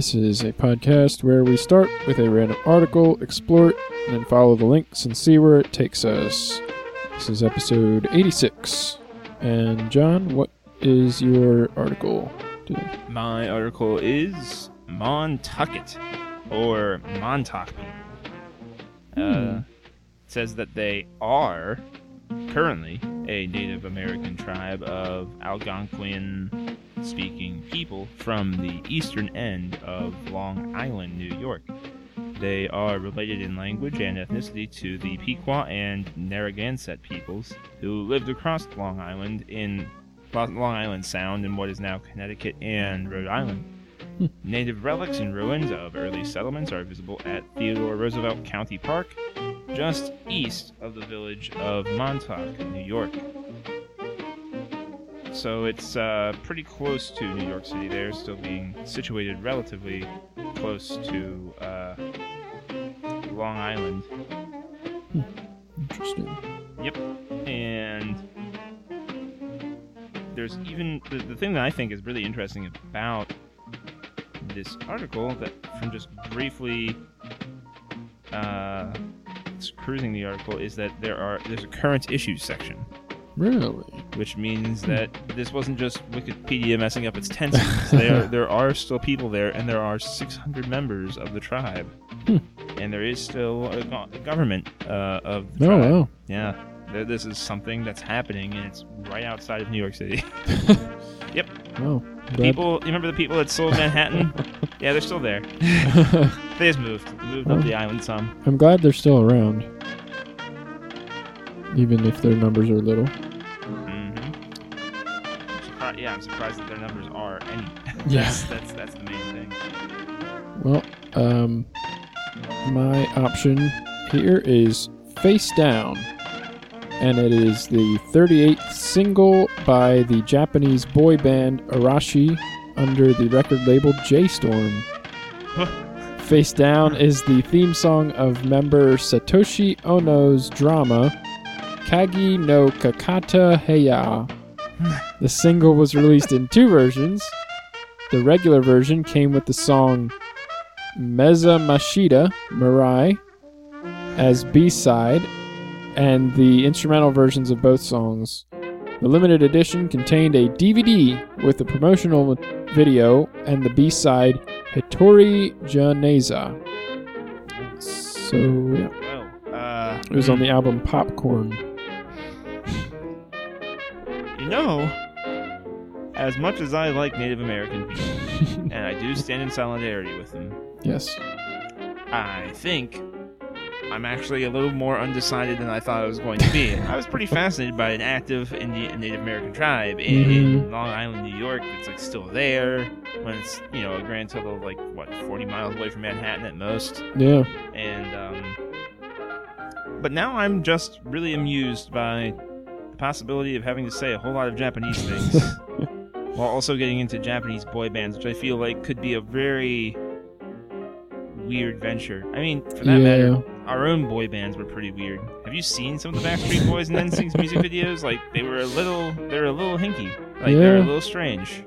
This is a podcast where we start with a random article, explore it, and then follow the links and see where it takes us. This is episode 86. And John, what is your article today? My article is Montaukett, or Montauk. Hmm. Uh, it says that they are currently a Native American tribe of Algonquin speaking people from the eastern end of Long Island, New York. They are related in language and ethnicity to the Pequot and Narragansett peoples who lived across Long Island in Long Island Sound in what is now Connecticut and Rhode Island. Hmm. Native relics and ruins of early settlements are visible at Theodore Roosevelt County Park, just east of the village of Montauk, New York. So it's uh, pretty close to New York City there, still being situated relatively close to uh, Long Island. Interesting. Yep. And there's even the, the thing that I think is really interesting about this article that from just briefly uh, cruising the article is that there are there's a current issues section, Really? Which means that this wasn't just Wikipedia messing up its tenses. there there are still people there, and there are 600 members of the tribe, Hmm. and there is still a, go- a government uh, of the Oh, tribe. wow. Yeah, th- this is something that's happening, and it's right outside of New York City. Wow. Glad- people, you remember the people that sold Manhattan? yeah, they're still there. They just moved, moved up the island some. I'm glad they're still around. Even if their numbers are little. Yeah, I'm surprised that their numbers are any. Yeah. that's, that's that's the main thing. Well, um, my option here is Face Down. And it is the 38th single by the Japanese boy band Arashi under the record label J Storm. Face Down is the theme song of member Satoshi Ono's drama Kagi no Kakatta Heya. The single was released in two versions. The regular version came with the song Meza Mashida Mirai as B-side and the instrumental versions of both songs. The limited edition contained a DVD with the promotional video and the B-side Hitori Janeza. So yeah, uh, it was on the album Popcorn. Know, as much as I like Native American people, and I do stand in solidarity with them, Yes. I think I'm actually a little more undecided than I thought I was going to be. I was pretty fascinated by an active Indian Native American tribe in, in Long Island, New York. That's like still there when it's you know a grand total of like what 40 miles away from Manhattan at most. Yeah. And um, but now I'm just really amused by possibility of having to say a whole lot of Japanese things while also getting into Japanese boy bands, which I feel like could be a very weird venture. I mean, for that Yeah. matter, our own boy bands were pretty weird. Have you seen some of the Backstreet Boys and NSYNC's music videos? Like they were a little, they're a little hinky. Like they're a little strange.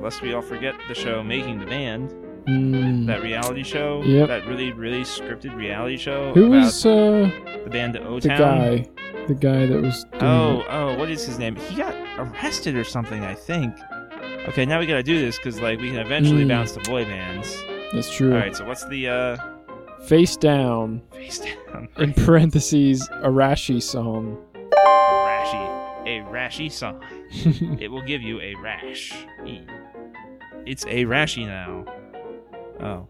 Lest we all forget the show Making the Band, Mm. that reality show, Yep. that really, really scripted reality show Who about was uh, the band O Town? the guy? The guy that was. Oh, it? oh, what is his name? He got arrested or something, I think. Okay, now we gotta do this because like we can eventually Mm. bounce to boy bands. that's true. All right, so what's the uh Face down. face down? In parentheses, a Arashi song. Rashy, a rashy song. It will give you a rash. It's a rashy now. Oh,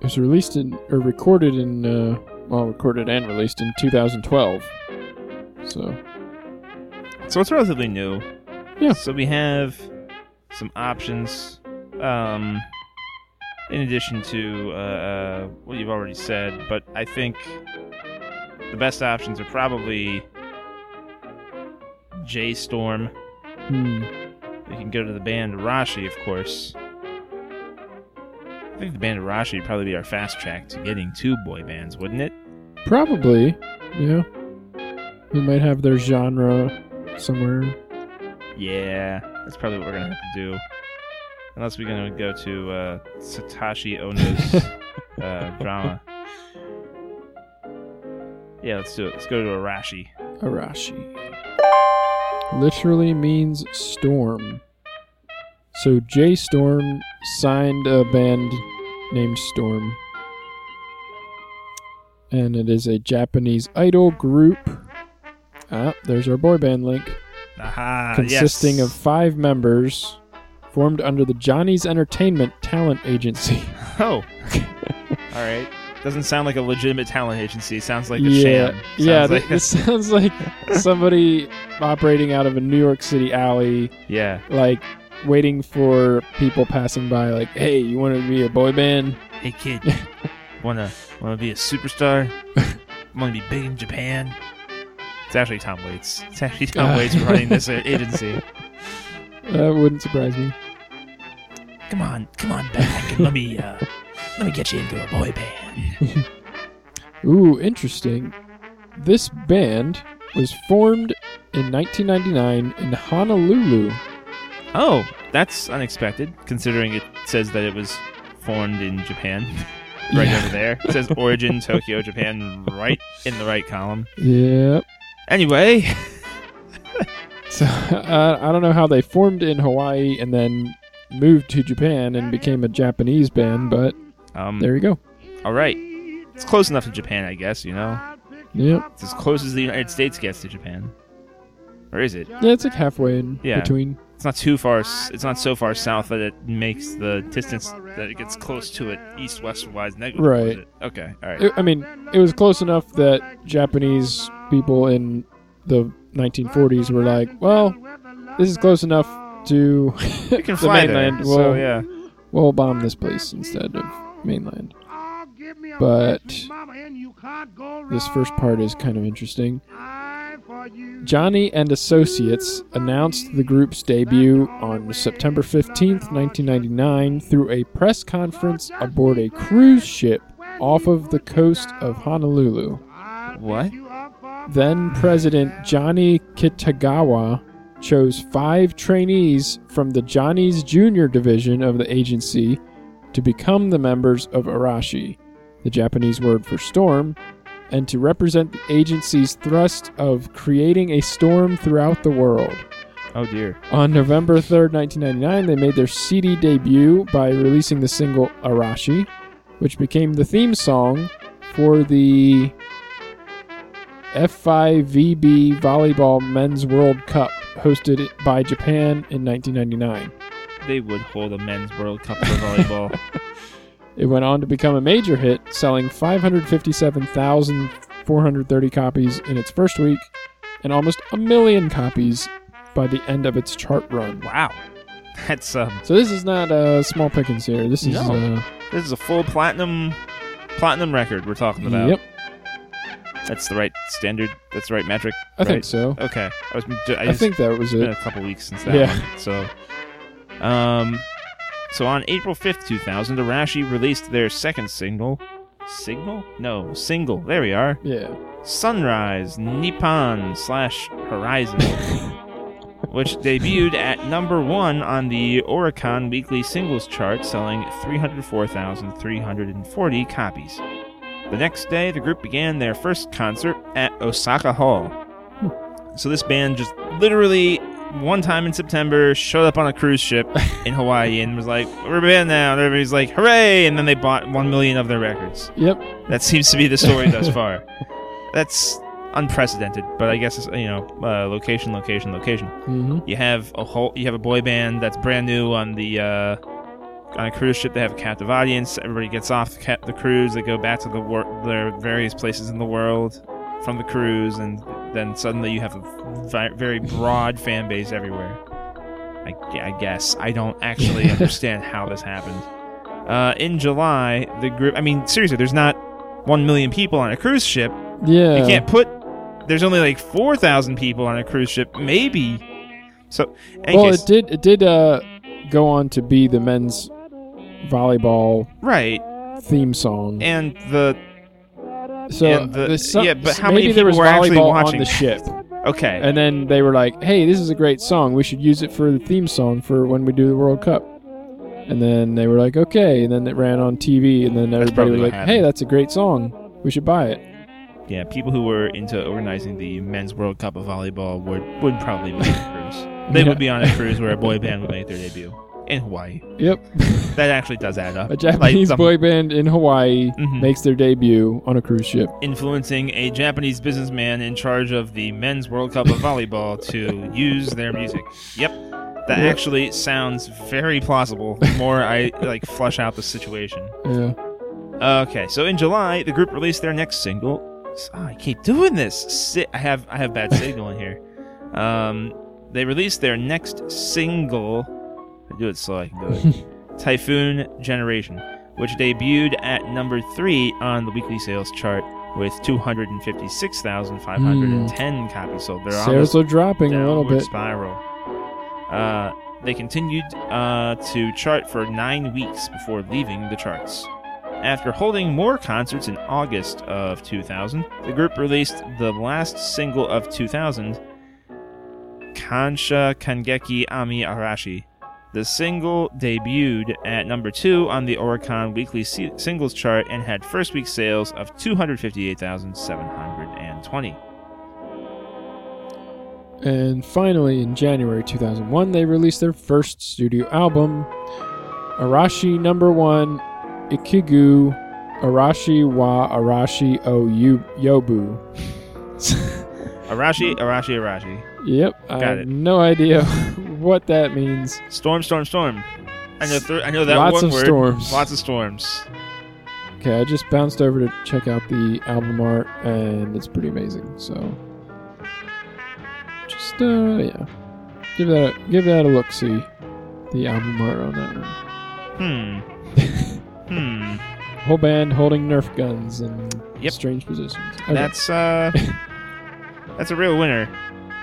It was released in or recorded in uh, well, recorded and released in 2012. So So it's relatively new. Yeah. So we have some options. Um, in addition to uh, uh, what you've already said, but I think the best options are probably J Storm. hmm, We can go to the band Rashi, of course. I think the band Rashi would probably be our fast track to getting two boy bands, wouldn't it? probably yeah. They might have their genre somewhere. Yeah, that's probably what we're gonna have to do. Unless we're gonna go to uh, Satoshi Ono's uh, drama. Yeah, let's do it. Let's go to Arashi. Arashi. Literally means storm. So J Storm signed a band named Storm. And it is a Japanese idol group. Ah, there's our boy band link. Aha! consisting yes. of five members, formed under the Johnny's Entertainment Talent Agency. Oh. All right. Doesn't sound like a legitimate talent agency. Sounds like a yeah, sham. yeah. Sounds th- like- this sounds like somebody operating out of a New York City alley, yeah. like waiting for people passing by. Like, hey, you want to be a boy band? Hey kid, wanna wanna be a superstar? wanna be big in Japan? It's actually Tom Waits. It's actually Tom Waits running this uh, agency. That wouldn't surprise me. Come on, come on back and let me uh, let me get you into a boy band. Ooh, interesting. This band was formed in 1999 in Honolulu. Oh, that's unexpected, considering it says that it was formed in Japan. right Yeah. over there. It says origin Tokyo, Japan, right in the right column. Yep. Anyway, So uh, I don't know how they formed in Hawaii and then moved to Japan and became a Japanese band, but um, there you go. all right, it's close enough to Japan, I guess. You know, Yep. it's as close as the United States gets to Japan, or is it? Yeah, it's like halfway in Yeah. between. It's not too far. It's not so far south that it makes the distance that it gets close to it east-west wise negligible. is Right. Okay. All right. It- I mean, it was close enough that Japanese people in the 1940s were like, "Well, this is close enough to can the fly mainland. there. We'll, So yeah. we'll bomb this place instead of mainland." But This first part is kind of interesting. Johnny and Associates announced the group's debut on September 15th, 1999, through a press conference aboard a cruise ship off of the coast of Honolulu. What? Then President Johnny Kitagawa chose five trainees from the Johnny's Junior division of the agency to become the members of Arashi, the Japanese word for storm, and to represent the agency's thrust of creating a storm throughout the world. Oh dear. On November 3rd, 1999, they made their CD debut by releasing the single Arashi, which became the theme song for the F5VB Volleyball Men's World Cup hosted by Japan in 1999. They would hold a men's World Cup for volleyball. It went on to become a major hit, selling 557,430 copies in its first week and almost a million copies by the end of its chart run. wow. That's um. So this is not uh, small pickings here. This is No. uh, This is a full platinum, platinum record we're talking about. yep. That's the right standard. That's the right metric. I think right? so. Okay. I was. I, I, just, think that was it's been it. a couple weeks since that Yeah. one. So, um, so on April fifth, two thousand, Arashi released their second single. Signal? No, single. There we are. Yeah. Sunrise Nippon slash Horizon, which debuted at number one on the Oricon Weekly Singles Chart, selling 304,340 copies. The next day, the group began their first concert at Osaka Hall. So this band just literally one time in September showed up on a cruise ship in Hawaii and was like, "We're a band now." And everybody's like, "Hooray!" And then they bought one million of their records. Yep. That seems to be the story thus far. That's unprecedented, but I guess it's you know uh, location, location, location. hmm You have a whole, you have a boy band that's brand new on the uh, on a cruise ship. They have a captive audience. Everybody gets off the, ca- the cruise. They go back to the wor- their various places in the world from the cruise, and then suddenly you have a vi- very broad fan base everywhere. I, I guess I don't actually understand how this happened. Uh, in July, the group. I mean, seriously, there's not one million people on a cruise ship. Yeah. You can't put. There's only like four thousand people on a cruise ship, maybe. So, Well, case- it did. It did uh, go on to be the men's volleyball right, theme song. and the so and the- some- yeah, but how maybe many there was people were actually volleyball watching on the ship, okay, and then they were like, "Hey, this is a great song. We should use it for the theme song for when we do the World Cup." And then they were like, "Okay," and then it ran on TV, and then everybody was like. "Hey, that's a great song. We should buy it." yeah, people who were into organizing the men's World Cup of volleyball would would probably be on a cruise. They Yeah. would be on a cruise where a boy band would make their debut in Hawaii. Yep, That actually does add up. a Japanese some- boy band in Hawaii Mhm. makes their debut on a cruise ship. influencing a Japanese businessman in charge of the men's World Cup of volleyball to use their music. Yep. That Yep. actually sounds very plausible. The more I like flush out the situation. Yeah. Okay, so in July, the group released their next single. Oh, I keep doing this. Si- I have I have bad signal in here. Um, they released their next single. Do it so I can do it. Typhoon Generation, which debuted at number three on the weekly sales chart with 256,510 copies sold. They're Sales are dropping a little bit. spiral. Uh, they continued uh, to chart for nine weeks before leaving the charts. After holding more concerts in August of 2000, the group released the last single of 2000, Kansha Kangeki Ame Arashi. The single debuted at number two on the Oricon Weekly si- Singles Chart and had first week sales of 258,720. And finally, in January 2001, they released their first studio album, Arashi Number One Ikigu Arashi wa Arashi o Yobu. Arashi, Arashi, Arashi. Yep, I Got have it. no idea what that means. Storm, storm, storm. I know. Th- I know that Lots one of word. storms. Lots of storms. Okay, I just bounced over to check out the album art, and it's pretty amazing. So, just uh, yeah, give that a, give that a look. See the album art on that one. Hmm. hmm. Whole band holding Nerf guns in Yep. strange positions. Okay. That's uh. that's a real winner.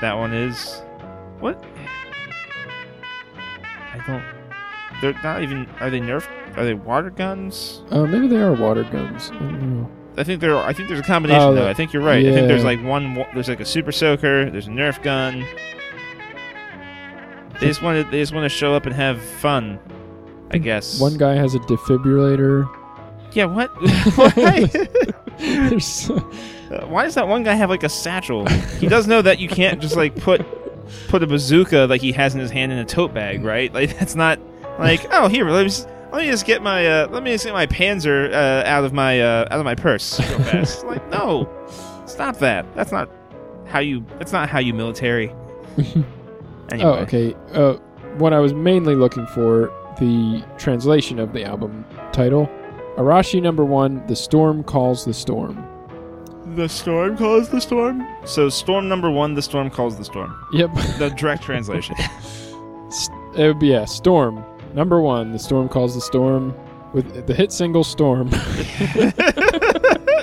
That one is. What? I don't. They're not even. Are they Nerf? Are they water guns? uh, maybe they are water guns. I don't know. I think there. I think there's a combination Oh, though. I think you're right. I think there's like one. There's like a super soaker. There's a Nerf gun. They just want to. They just want to show up and have fun. I guess. One guy has a defibrillator. Yeah. What? Why? There's Uh, why does that one guy have like a satchel? He does know that you can't just like put put a bazooka like he has in his hand in a tote bag, right? Like that's not like oh here let me just, let me just get my uh, let me just get my Panzer uh, out of my uh, out of my purse real fast. like no, stop that. That's not how you. That's not how you military. Anyway, Oh, okay. Uh, what I was mainly looking for the translation of the album title, Arashi Number One: The Storm Calls the Storm. The storm calls the storm. So storm number one, the storm calls the storm. Yep, The direct translation. it would be yeah. Storm Number One: The Storm Calls the Storm with the hit single "Storm."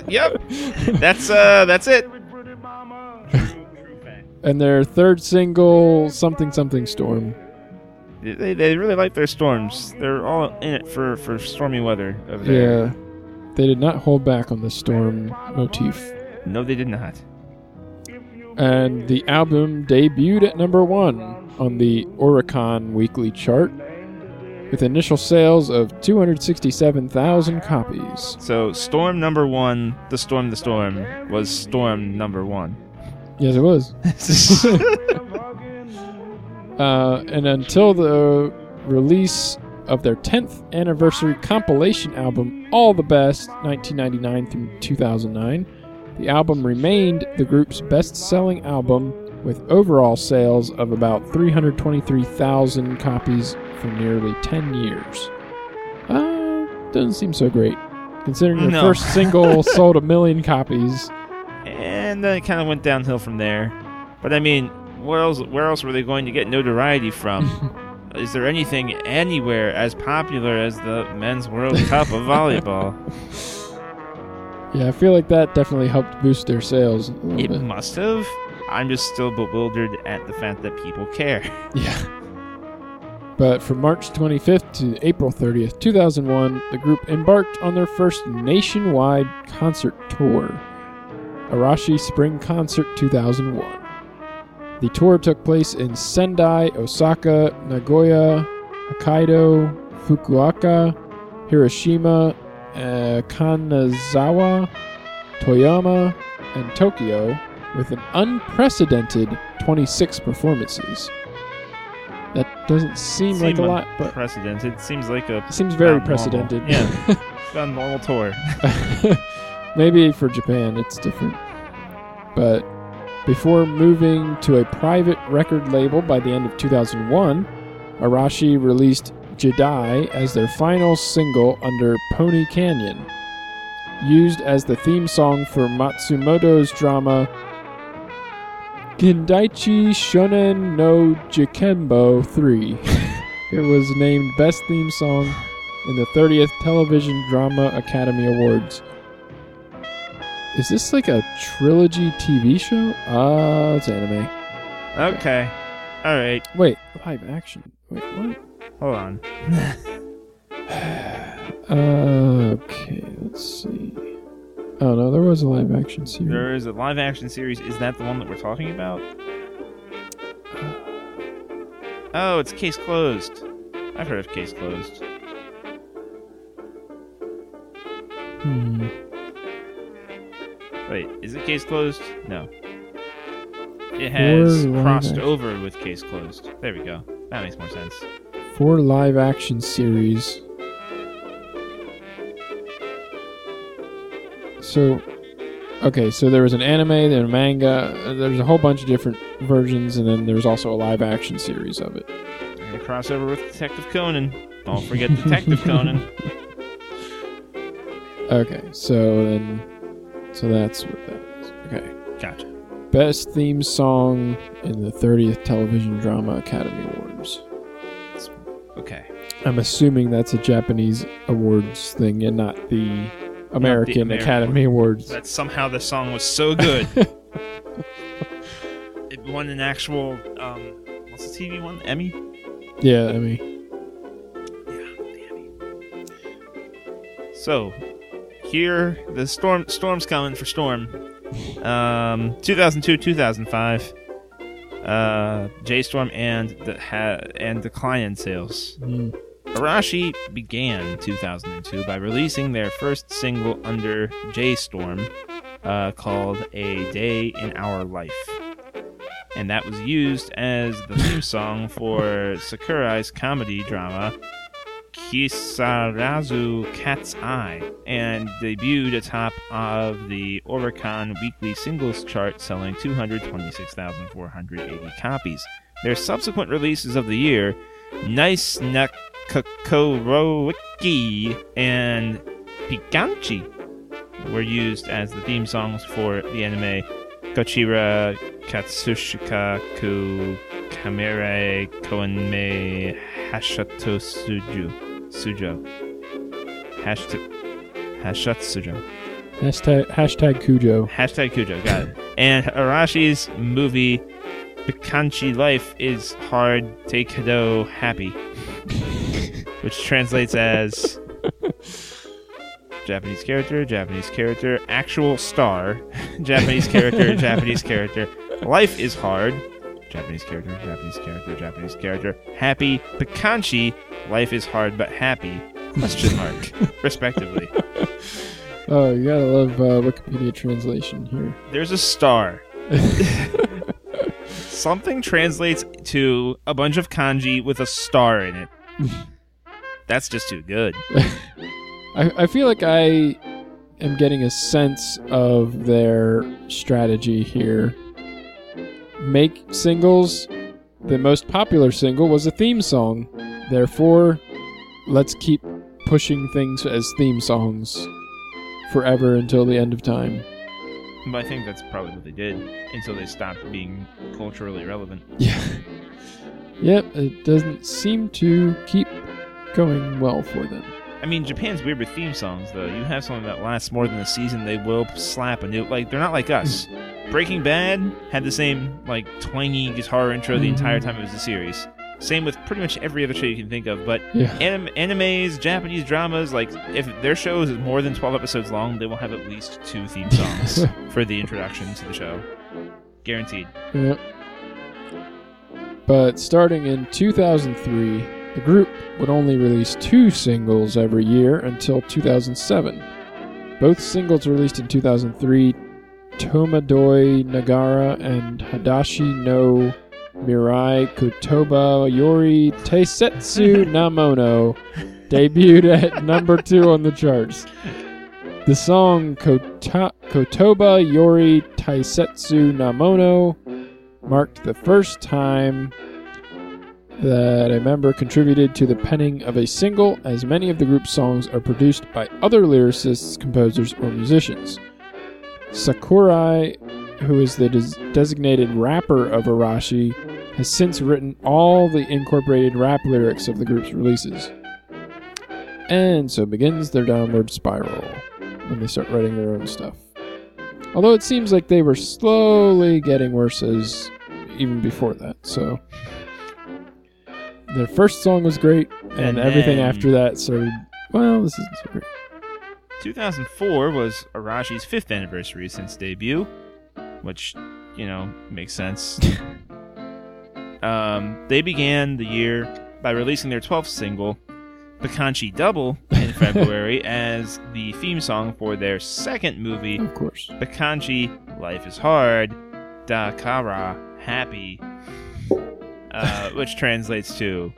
yep, that's uh, that's it. and their third single, something something storm. They, they really like their storms. They're all in it for, for stormy weather over there. Yeah, they did not hold back on the storm motif. No, they did not. And the album debuted at number one on the Oricon Weekly chart with initial sales of 267,000 copies. So storm number one, the storm, the storm was storm number one. Yes, it was. Uh, and until the release of their 10th anniversary compilation album, All the Best, 1999 through 2009, the album remained the group's best selling album with overall sales of about 323,000 copies for nearly 10 years. Uh, doesn't seem so great. Considering their No. first single sold a million copies. and then it kind of went downhill from there. But I mean, where else? Where else were they going to get notoriety from? Is there anything anywhere as popular as the Men's World Cup of volleyball? Yeah, I feel like that definitely helped boost their sales It bit. must have. I'm just still bewildered at the fact that people care. Yeah. But from March 25th to April 30th, 2001, the group embarked on their first nationwide concert tour, Arashi Spring Concert 2001. The tour took place in Sendai, Osaka, Nagoya, Hokkaido, Fukuoka, Hiroshima, uh, Kanazawa, Toyama, and Tokyo with an unprecedented 26 performances. That doesn't seem like a lot, but Unprecedented. Seems like a it seems very normal. precedented. Yeah. a normal tour. Maybe for Japan it's different. But before moving to a private record label by the end of 2001, Arashi released Jidai as their final single under Pony Canyon, used as the theme song for Matsumoto's drama Kindaichi Shonen no Jikenbo 3. it was named Best Theme Song in the 30th Television Drama Academy Awards. Is this like a trilogy TV show? Ah, it's anime. Okay. All right. Wait, live action. Wait, what? Hold on. Okay, let's see. Oh no, there was a live action series. There is a live action series. Is that the one that we're talking about? Oh, it's Case Closed. I've heard of Case Closed. Hmm. Wait, is it Case Closed? No. It has crossed over with Case Closed. There we go. That makes more sense. Four live action series. So, okay, so there was an anime, then a manga. uh, There's a whole bunch of different versions, and then there's also a live action series of it. We're gonna cross over with Detective Conan. Don't forget Detective Conan. Okay, so then, so that's what that is. Okay, Gotcha. best theme song in the 30th Television Drama Academy Awards. Okay. I'm assuming that's a Japanese awards thing and not the American, American Academy Awards. That somehow the song was so good. it won an actual um what's the TV one? Emmy? Yeah, mean, Yeah, the Emmy. So here the storm storm's coming for Storm. Um 2002 2005 uh J Storm and the ha- and decline in sales. mm, Arashi began 2002 by releasing their first single under J Storm uh, called A Day in Our Life. And that was used as the theme song for Sakurai's comedy drama Kisarazu Cat's Eye and debuted atop of the Oricon weekly singles chart selling 226,480 copies. Their subsequent releases of the year Nice Nakakoroiki and Pikanchi were used as the theme songs for the anime Gochira Katsushika ku Kamere Koenmei Hashato Suju Sujo Hashtag Hashatsujo hashtag, hashtag Cujo. Hashtag Kujo, got it. And Arashi's movie Pikanchi Life is hard take Hado happy. Which translates as Japanese character, Japanese character, actual star, Japanese character, Japanese character. Life is hard. Japanese character, Japanese character, Japanese character. Happy Pikanchi, life is hard but happy. Question mark, respectively. Oh, you gotta love uh, Wikipedia translation here. There's a star. Something translates to a bunch of kanji with a star in it. That's just too good. I, I feel like I am getting a sense of their strategy here. Make singles. The most popular single was a theme song. Therefore, let's keep pushing things as theme songs forever until the end of time. But I think that's probably what they did until they stopped being culturally relevant. Yeah. Yep, it doesn't seem to keep going well for them. I mean, Japan's weird with theme songs, though. You have something that lasts more than a season, they will slap a new. Like, they're not like us. Breaking Bad had the same, like, twangy guitar intro the entire time it was a series. Same with pretty much every other show you can think of. But Yeah. anim- animes, Japanese dramas, like, if their show is more than 12 episodes long, they will have at least two theme songs for the introduction to the show. Guaranteed. Yep. But starting in 2003, the group would only release two singles every year until 2007. Both singles released in 2003, Tomadoi Nagara and Hadashi no Mirai Kotoba Yori Taisetsu Namono debuted at number two on the charts. The song Kota- Kotoba Yori Taisetsu Namono marked the first time that a member contributed to the penning of a single, as many of the group's songs are produced by other lyricists, composers, or musicians. Sakurai, who is the des- designated rapper of Arashi, has since written all the incorporated rap lyrics of the group's releases. And so begins their downward spiral when they start writing their own stuff. Although it seems like they were slowly getting worse as even before that. So their first song was great, and, And everything after that started. Well, this isn't so great. 2004 was Arashi's fifth anniversary since debut, which, you know, makes sense. um, they began the year by releasing their 12th single, Bakanchi Double, in February as the theme song for their second movie, Of course. Bakanchi Life is Hard, Dakara Happy, uh, which translates to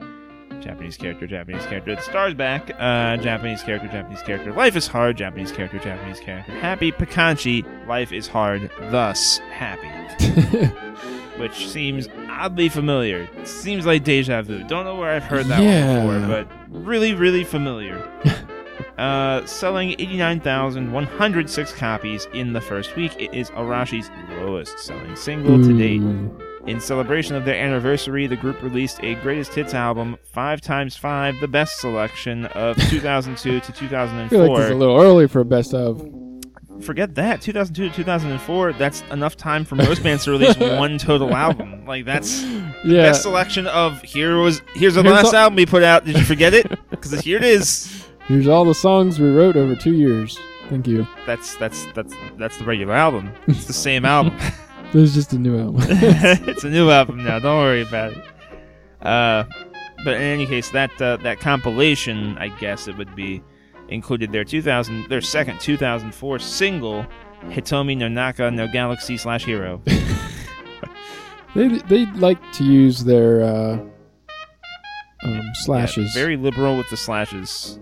Japanese character, Japanese character. The star's back. Uh, Japanese character, Japanese character. Life is hard. Japanese character, Japanese character. Happy Pakanchi. Life is hard. Thus happy. Which seems oddly familiar. Seems like deja vu. Don't know where I've heard that Yeah. one before, but really, really familiar. uh, selling 89,106 copies in the first week. It is Arashi's lowest selling single to date. Ooh. In celebration of their anniversary, the group released a greatest hits album, 5 times 5 the best selection of 2002 to I feel like it's a little early for a best of. Forget that, 2002 to 2004, that's enough time for most bands to release one total album. Like that's Yeah. best selection of here was here's the Here's last all- album we put out. Did you forget it? Because here it is. Here's all the songs we wrote over two years. Thank you. That's that's that's that's the regular album. It's the same album. This is just a new album. it's a new album now. Don't worry about it. Uh, but in any case, that uh, that compilation, I guess it would be, included their 2000, their second 2004 single, Hitomi no Naka no Galaxy slash Hero. they they like to use their uh, um, slashes. Yeah, very liberal with the slashes.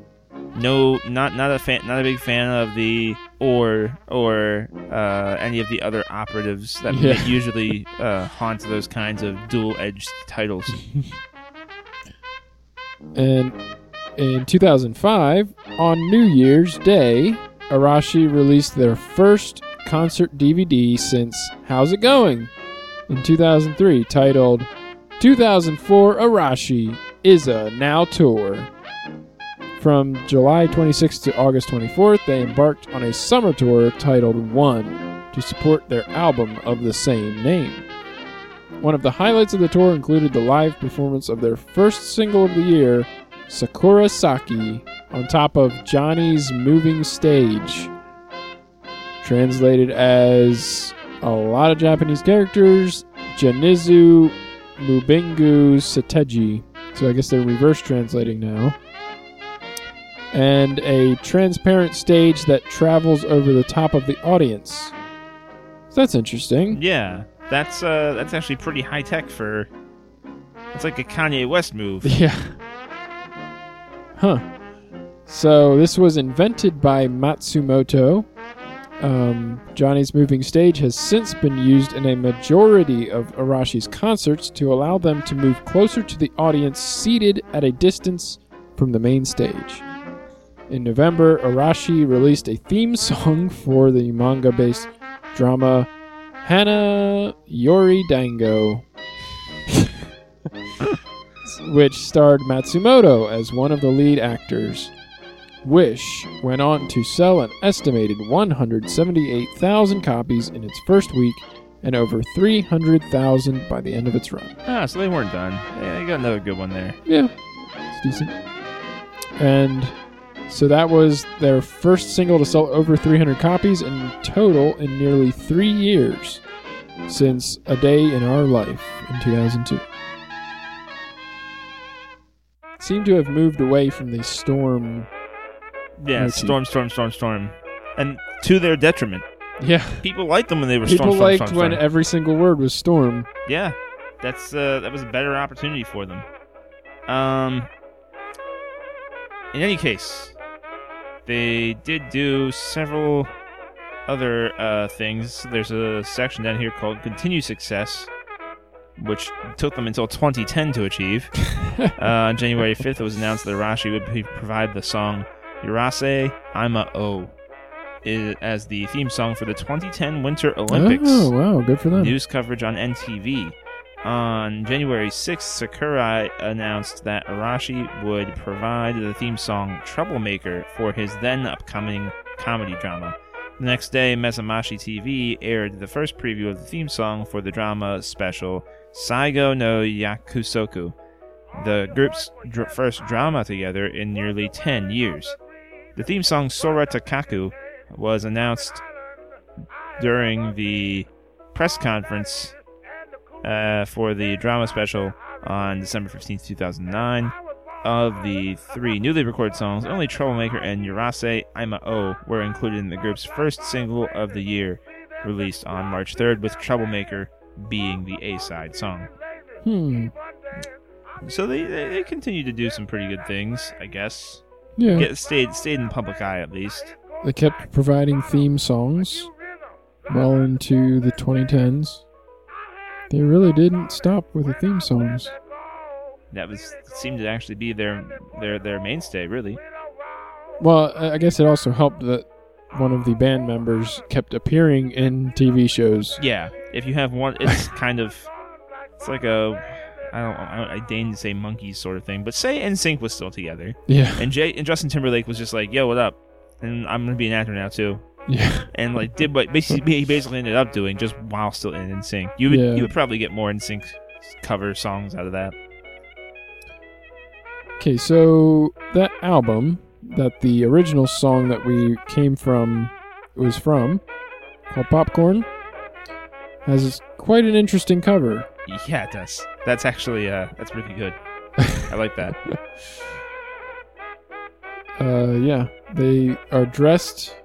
No, not not a fan, not a big fan of the or or uh, any of the other operatives that Yeah. usually uh, haunt those kinds of dual-edged titles. And in 2005, on New Year's Day, Arashi released their first concert DVD since How's It Going? in 2003, titled 2004 Arashi Iza Now Tour. From July 26th to August 24th, they embarked on a summer tour titled One to support their album of the same name. One of the highlights of the tour included the live performance of their first single of the year, Sakura Sake, on top of Johnny's Moving Stage. Translated as a lot of Japanese characters, Janizu Mubingu Sateji. So I guess they're reverse translating now. And a transparent stage that travels over the top of the audience. So that's interesting. Yeah, that's uh, that's actually pretty high tech for. It's like a Kanye West move. Yeah. Huh. So this was invented by Matsumoto. Um, Johnny's moving stage has since been used in a majority of Arashi's concerts to allow them to move closer to the audience seated at a distance from the main stage. In November, Arashi released a theme song for the manga based drama Hana Yori Dango, which starred Matsumoto as one of the lead actors. Wish went on to sell an estimated 178,000 copies in its first week and over 300,000 by the end of its run. Ah, so they weren't done. Yeah, you got another good one there. Yeah, it's decent. And so that was their first single to sell over 300 copies in total in nearly three years since A Day in Our Life in 2002. Seem to have moved away from the storm. Yeah, storm, storm, storm, storm, and to their detriment. Yeah, People liked them when they were people storm, storm, liked storm, when storm. every single word was storm. Yeah, that's uh, that was a better opportunity for them. Um, in any case, they did do several other uh, things. There's a section down here called "Continue Success," which took them until 2010 to achieve. uh, on January 5th, it was announced that Arashi would provide the song "Yurase Ima O" as the theme song for the 2010 Winter Olympics Oh wow, good for them. news coverage on NTV. On January 6th, Sakurai announced that Arashi would provide the theme song Troublemaker for his then upcoming comedy drama. The next day, Mezamashi TV aired the first preview of the theme song for the drama special Saigo no Yakusoku, the group's dr- first drama together in nearly 10 years. The theme song Sora Takaku was announced during the press conference uh, for the drama special on December 15th, 2009. Of the three newly recorded songs, only Troublemaker and Yurase Ima O were included in the group's first single of the year, released on March 3rd, with Troublemaker being the A side song. Hmm. So they, they, they continue to do some pretty good things, I guess. Yeah. Get, stayed, stayed in the public eye at least. They kept providing theme songs well into the 2010s. They really didn't stop with the theme songs. That was seemed to actually be their their their mainstay, really. Well, I guess it also helped that one of the band members kept appearing in TV shows. Yeah, if you have one, it's kind of it's like a I don't I, don't, I deign to say monkeys sort of thing, but say NSYNC was still together, Yeah. and Jay and Justin Timberlake was just like, "Yo, what up?" And I'm gonna be an actor now too, Yeah. and like did what basically he basically ended up doing just while still in NSYNC. You would Yeah. you would probably get more NSYNC cover songs out of that. Okay, so that album that the original song that we came from was from, called Popcorn, has quite an interesting cover. Yeah, it does. That's actually uh that's really good. I like that. Uh, yeah, they are dressed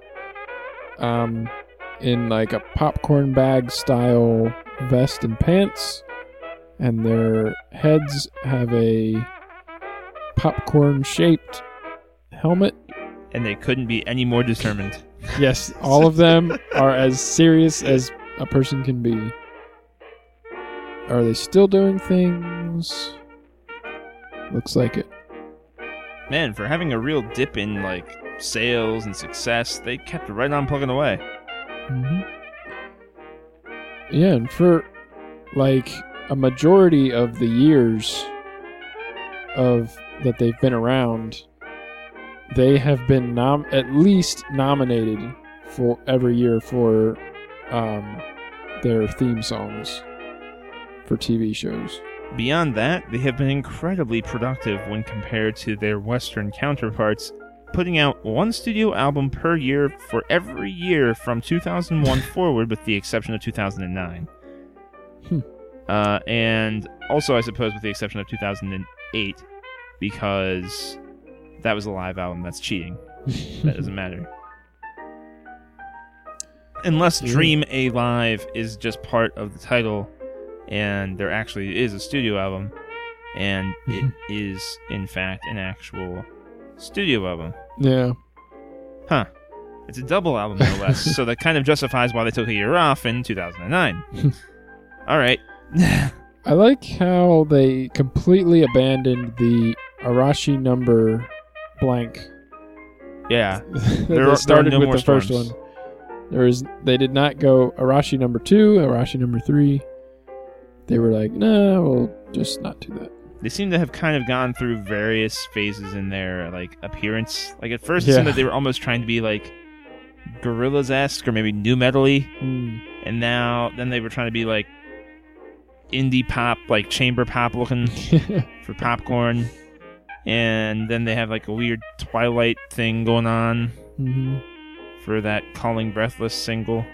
um, in like a popcorn bag style vest and pants, and their heads have a popcorn shaped helmet. And they couldn't be any more determined. Yes, all of them are as serious as a person can be. Are they still doing things? Looks like it. Man, for having a real dip in like sales and success, they kept right on plugging away. hmm Yeah, and for like a majority of the years of that they've been around, they have been nom- at least nominated for every year for um, their theme songs for TV shows. Beyond that, they have been incredibly productive when compared to their Western counterparts, putting out one studio album per year for every year from 2001 forward, with the exception of 2009. Hmm. Uh, and also, I suppose, with the exception of 2008, because that was a live album. That's cheating. That doesn't matter. Unless Yeah. Dream A Live is just part of the title, and there actually is a studio album, and it is, in fact, an actual studio album. Yeah. Huh. It's a double album, no less, so that kind of justifies why they took a year off in 2009. All right. I like how they completely abandoned the Arashi number blank Yeah. There there they started no with the first one. There is they did not go Arashi number two, Arashi number three. They were like, no, we'll just not do that. They seem to have kind of gone through various phases in their like appearance. Like at first, it Yeah. seemed that they were almost trying to be like Gorillaz esque or maybe new metally, Mm. and now then they were trying to be like indie pop, like chamber pop looking for popcorn. And then they have like a weird Twilight thing going on hmm for that Calling Breathless single.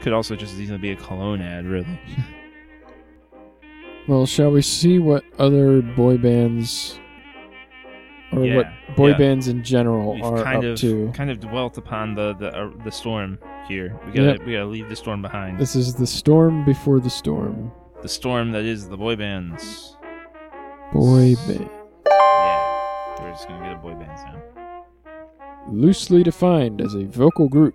Could also just as easily be a cologne ad, really. Well, shall we see what other boy bands or Yeah, what boy yeah. bands in general We've are kind up of to? kind of dwelt upon the the uh, the storm here. We gotta Yep. we gotta leave the storm behind. This is the storm before the storm. the storm that is the boy bands. Boy band. Yeah, we're just gonna get a boy band sound. Loosely defined as a vocal group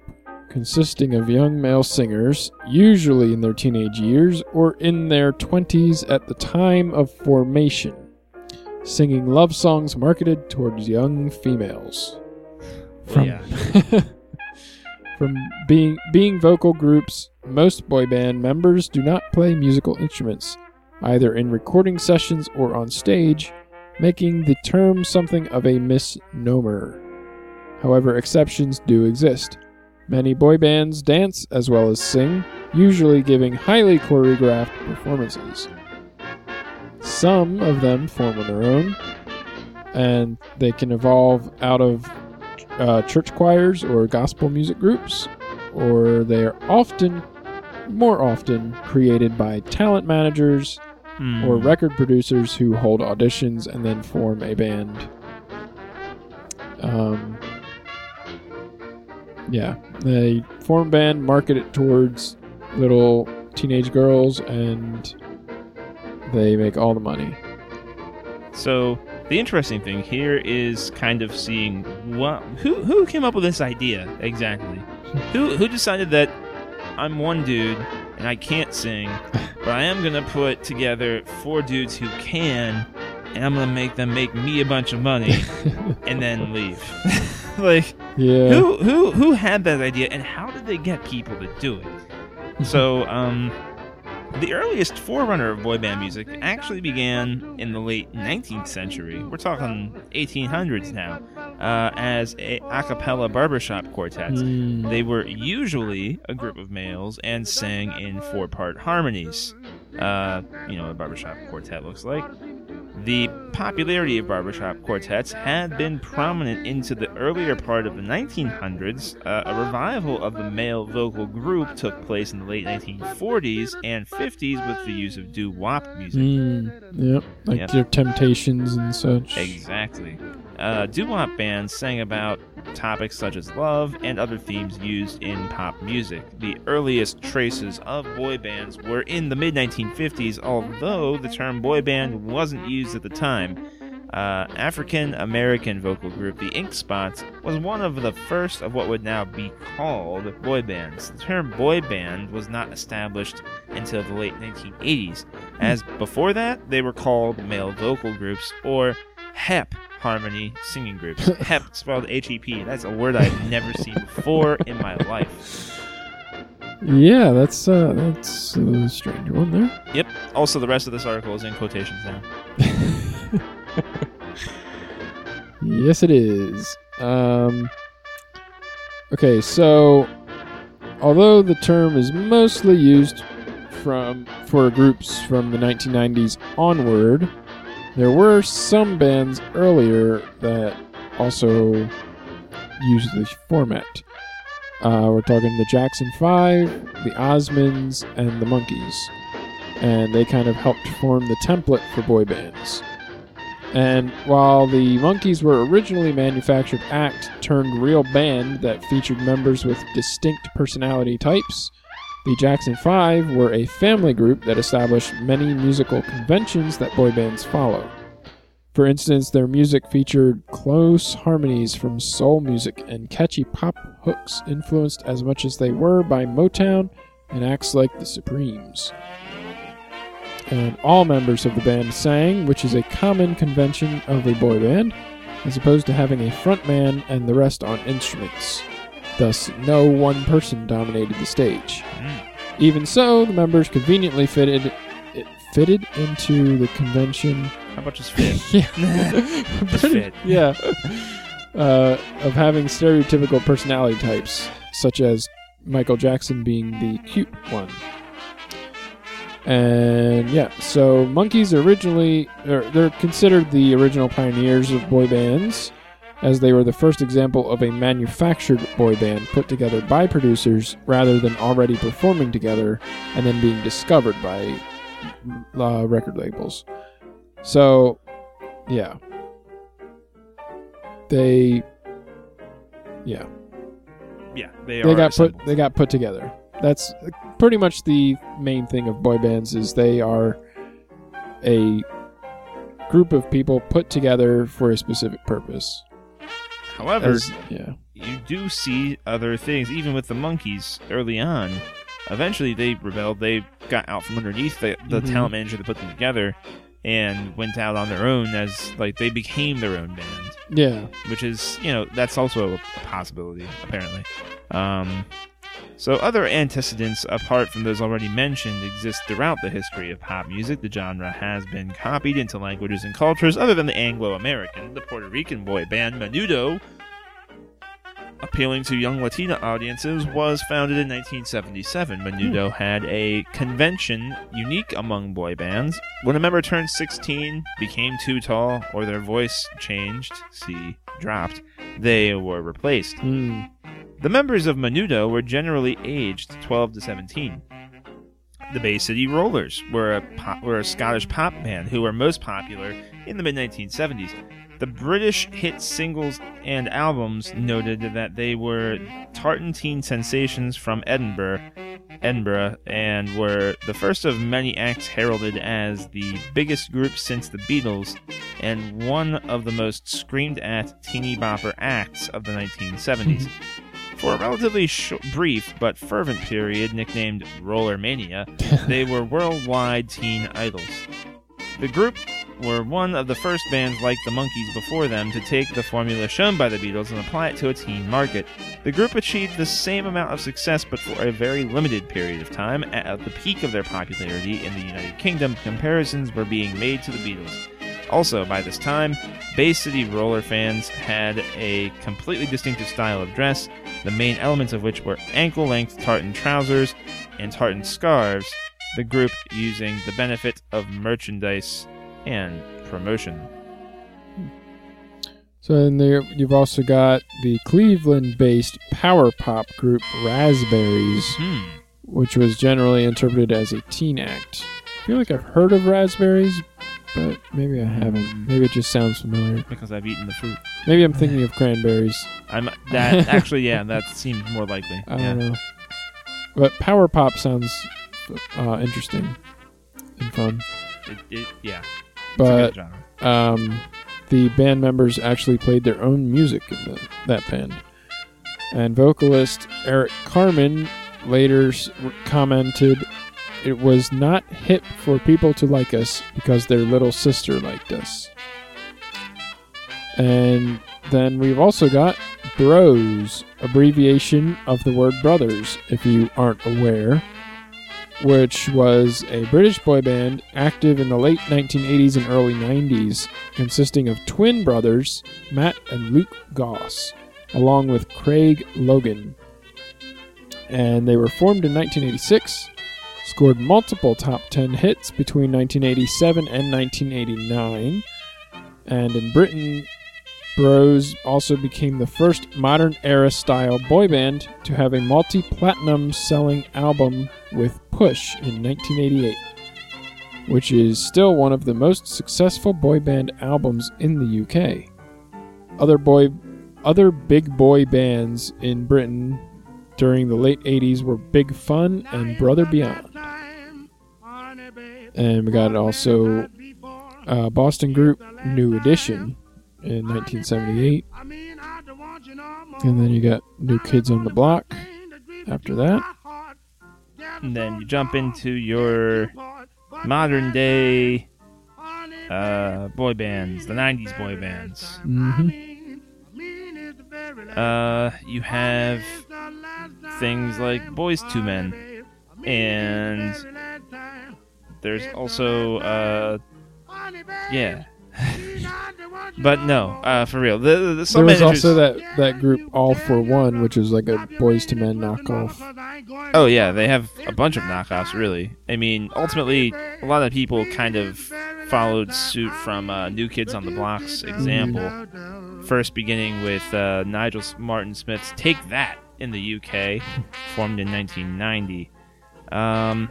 consisting of young male singers, usually in their teenage years or in their 20s at the time of formation, singing love songs marketed towards young females. From, yeah. from being being vocal groups, most boy band members do not play musical instruments, either in recording sessions or on stage, making the term something of a misnomer. However, exceptions do exist. Many boy bands dance as well as sing, usually giving highly choreographed performances. Some of them form on their own, and they can evolve out of uh, church choirs or gospel music groups, or they are often, more often, created by talent managers Hmm. or record producers who hold auditions and then form a band. Um, yeah, they form a band, market it towards little teenage girls, and they make all the money. So the interesting thing here is kind of seeing what who who came up with this idea exactly. who who decided that I'm one dude and I can't sing, but I am gonna put together four dudes who can, and I'm gonna make them make me a bunch of money and then leave. like yeah. who who who had that idea and how did they get people to do it? So, um, the earliest forerunner of boy band music actually began in the late 19th century. We're talking 1800s now, uh, as a, a cappella barbershop quartets. Mm. They were usually a group of males and sang in four part harmonies. Uh, you know what a barbershop quartet looks like. The popularity of barbershop quartets had been prominent into the earlier part of the 1900s. Uh, a revival of the male vocal group took place in the late 1940s and 50s with the use of doo-wop music. Mm, yep, like Yep. your Temptations and such. Exactly. Uh, doo-wop bands sang about topics such as love and other themes used in pop music. The earliest traces of boy bands were in the mid 1950s, although the term boy band wasn't used at the time. Uh, African American vocal group the Ink Spots was one of the first of what would now be called boy bands. The term boy band was not established until the late 1980s, as before that they were called male vocal groups or HEP harmony singing groups. HEP spelled H E P. That's a word I've never seen before in my life. Yeah, that's uh, that's a stranger one there. Yep. Also, the rest of this article is in quotations now. Yes, it is. Um, okay, so although the term is mostly used from for groups from the 1990s onward, there were some bands earlier that also used the format. Uh, we're talking the Jackson Five, the Osmonds, and the Monkees, and they kind of helped form the template for boy bands. And while the Monkees were originally manufactured act turned real band that featured members with distinct personality types, the Jackson Five were a family group that established many musical conventions that boy bands follow. For instance, their music featured close harmonies from soul music and catchy pop hooks influenced as much as they were by Motown and acts like the Supremes and all members of the band sang, which is a common convention of a boy band. as opposed to having a frontman and the rest on instruments. Thus, no one person dominated the stage. Mm. Even so, the members conveniently fitted it fitted into the convention. How about just fit? yeah, Just fit. yeah, uh, of having stereotypical personality types, such as Michael Jackson being the cute one. And yeah, so Monkees originally er, they're considered the original pioneers of boy bands, as they were the first example of a manufactured boy band put together by producers rather than already performing together and then being discovered by uh, record labels. So, yeah, they, yeah, Yeah, they, they are got put they got put together. That's pretty much the main thing of boy bands is they are a group of people put together for a specific purpose. However, As- yeah, you do see other things, even with the Monkees early on. Eventually, they rebelled. They got out from underneath the, the Mhm. talent manager that put them together, and went out on their own as like they became their own band. yeah, which is you know that's also a, a possibility apparently. Um, so other antecedents apart from those already mentioned exist throughout the history of pop music. The genre has been copied into languages and cultures other than the Anglo-American. The Puerto Rican boy band Menudo, appealing to young Latina audiences, was founded in 1977. Menudo had a convention unique among boy bands. When a member turned 16, became too tall, or their voice changed, see, dropped, they were replaced. Hmm. The members of Menudo were generally aged 12 to 17. The Bay City Rollers were a, pop, were a Scottish pop band who were most popular in the mid 1970s. The British hit singles and albums noted that they were tartan sensations from Edinburgh, Edinburgh, and were the first of many acts heralded as the biggest group since the Beatles, and one of the most screamed at teeny bopper acts of the 1970s. For a relatively sh- brief but fervent period nicknamed Roller Mania, they were worldwide teen idols. The group were one of the first bands like the Monkees before them to take the formula shown by the Beatles and apply it to a teen market. The group achieved the same amount of success but for a very limited period of time. At the peak of their popularity in the United Kingdom, comparisons were being made to the Beatles. Also, by this time, Bay City Roller fans had a completely distinctive style of dress, the main elements of which were ankle length tartan trousers and tartan scarves, the group using the benefit of merchandise and promotion. So then there, you've also got the Cleveland-based power pop group Raspberries, Hmm. which was generally interpreted as a teen act. I feel like I've heard of Raspberries, but maybe I haven't. Maybe it just sounds familiar. Because I've eaten the fruit. Maybe I'm thinking of cranberries. I'm that actually, yeah, that seems more likely. I yeah. don't know. But power pop sounds uh, interesting and fun. It, it, yeah. But um, the band members actually played their own music in the, that band. And vocalist Eric Carmen later commented, It was not hip for people to like us because their little sister liked us. And then we've also got Bros, abbreviation of the word brothers, if you aren't aware which was a British boy band active in the late 1980s and early 90s, consisting of twin brothers Matt and Luke Goss, along with Craig Logan. And they were formed in 1986, scored multiple top 10 hits between 1987 and 1989, and in Britain, Bros also became the first modern era style boy band to have a multi platinum selling album with Push in 1988, which is still one of the most successful boy band albums in the UK. Other boy other big boy bands in Britain during the late 80s were Big Fun and Brother Beyond. And we got also uh, Boston group New Edition in 1978. And then you got New Kids on the Block after that. And then you jump into your modern day uh, boy bands, the '90s boy bands. hmm Uh, you have things like Boyz II Men, and there's also uh, yeah. but no, uh, for real. The, the, the There some was managers- also that, that group All-4-One, which was like a Boyz II Men knockoff. Oh yeah, they have a bunch of knockoffs. Really, I mean, ultimately, a lot of people kind of followed suit from uh, New Kids on the Block's example. First, beginning with uh, Nigel Martin Smith's "Take That" in the UK, formed in 1990. Um,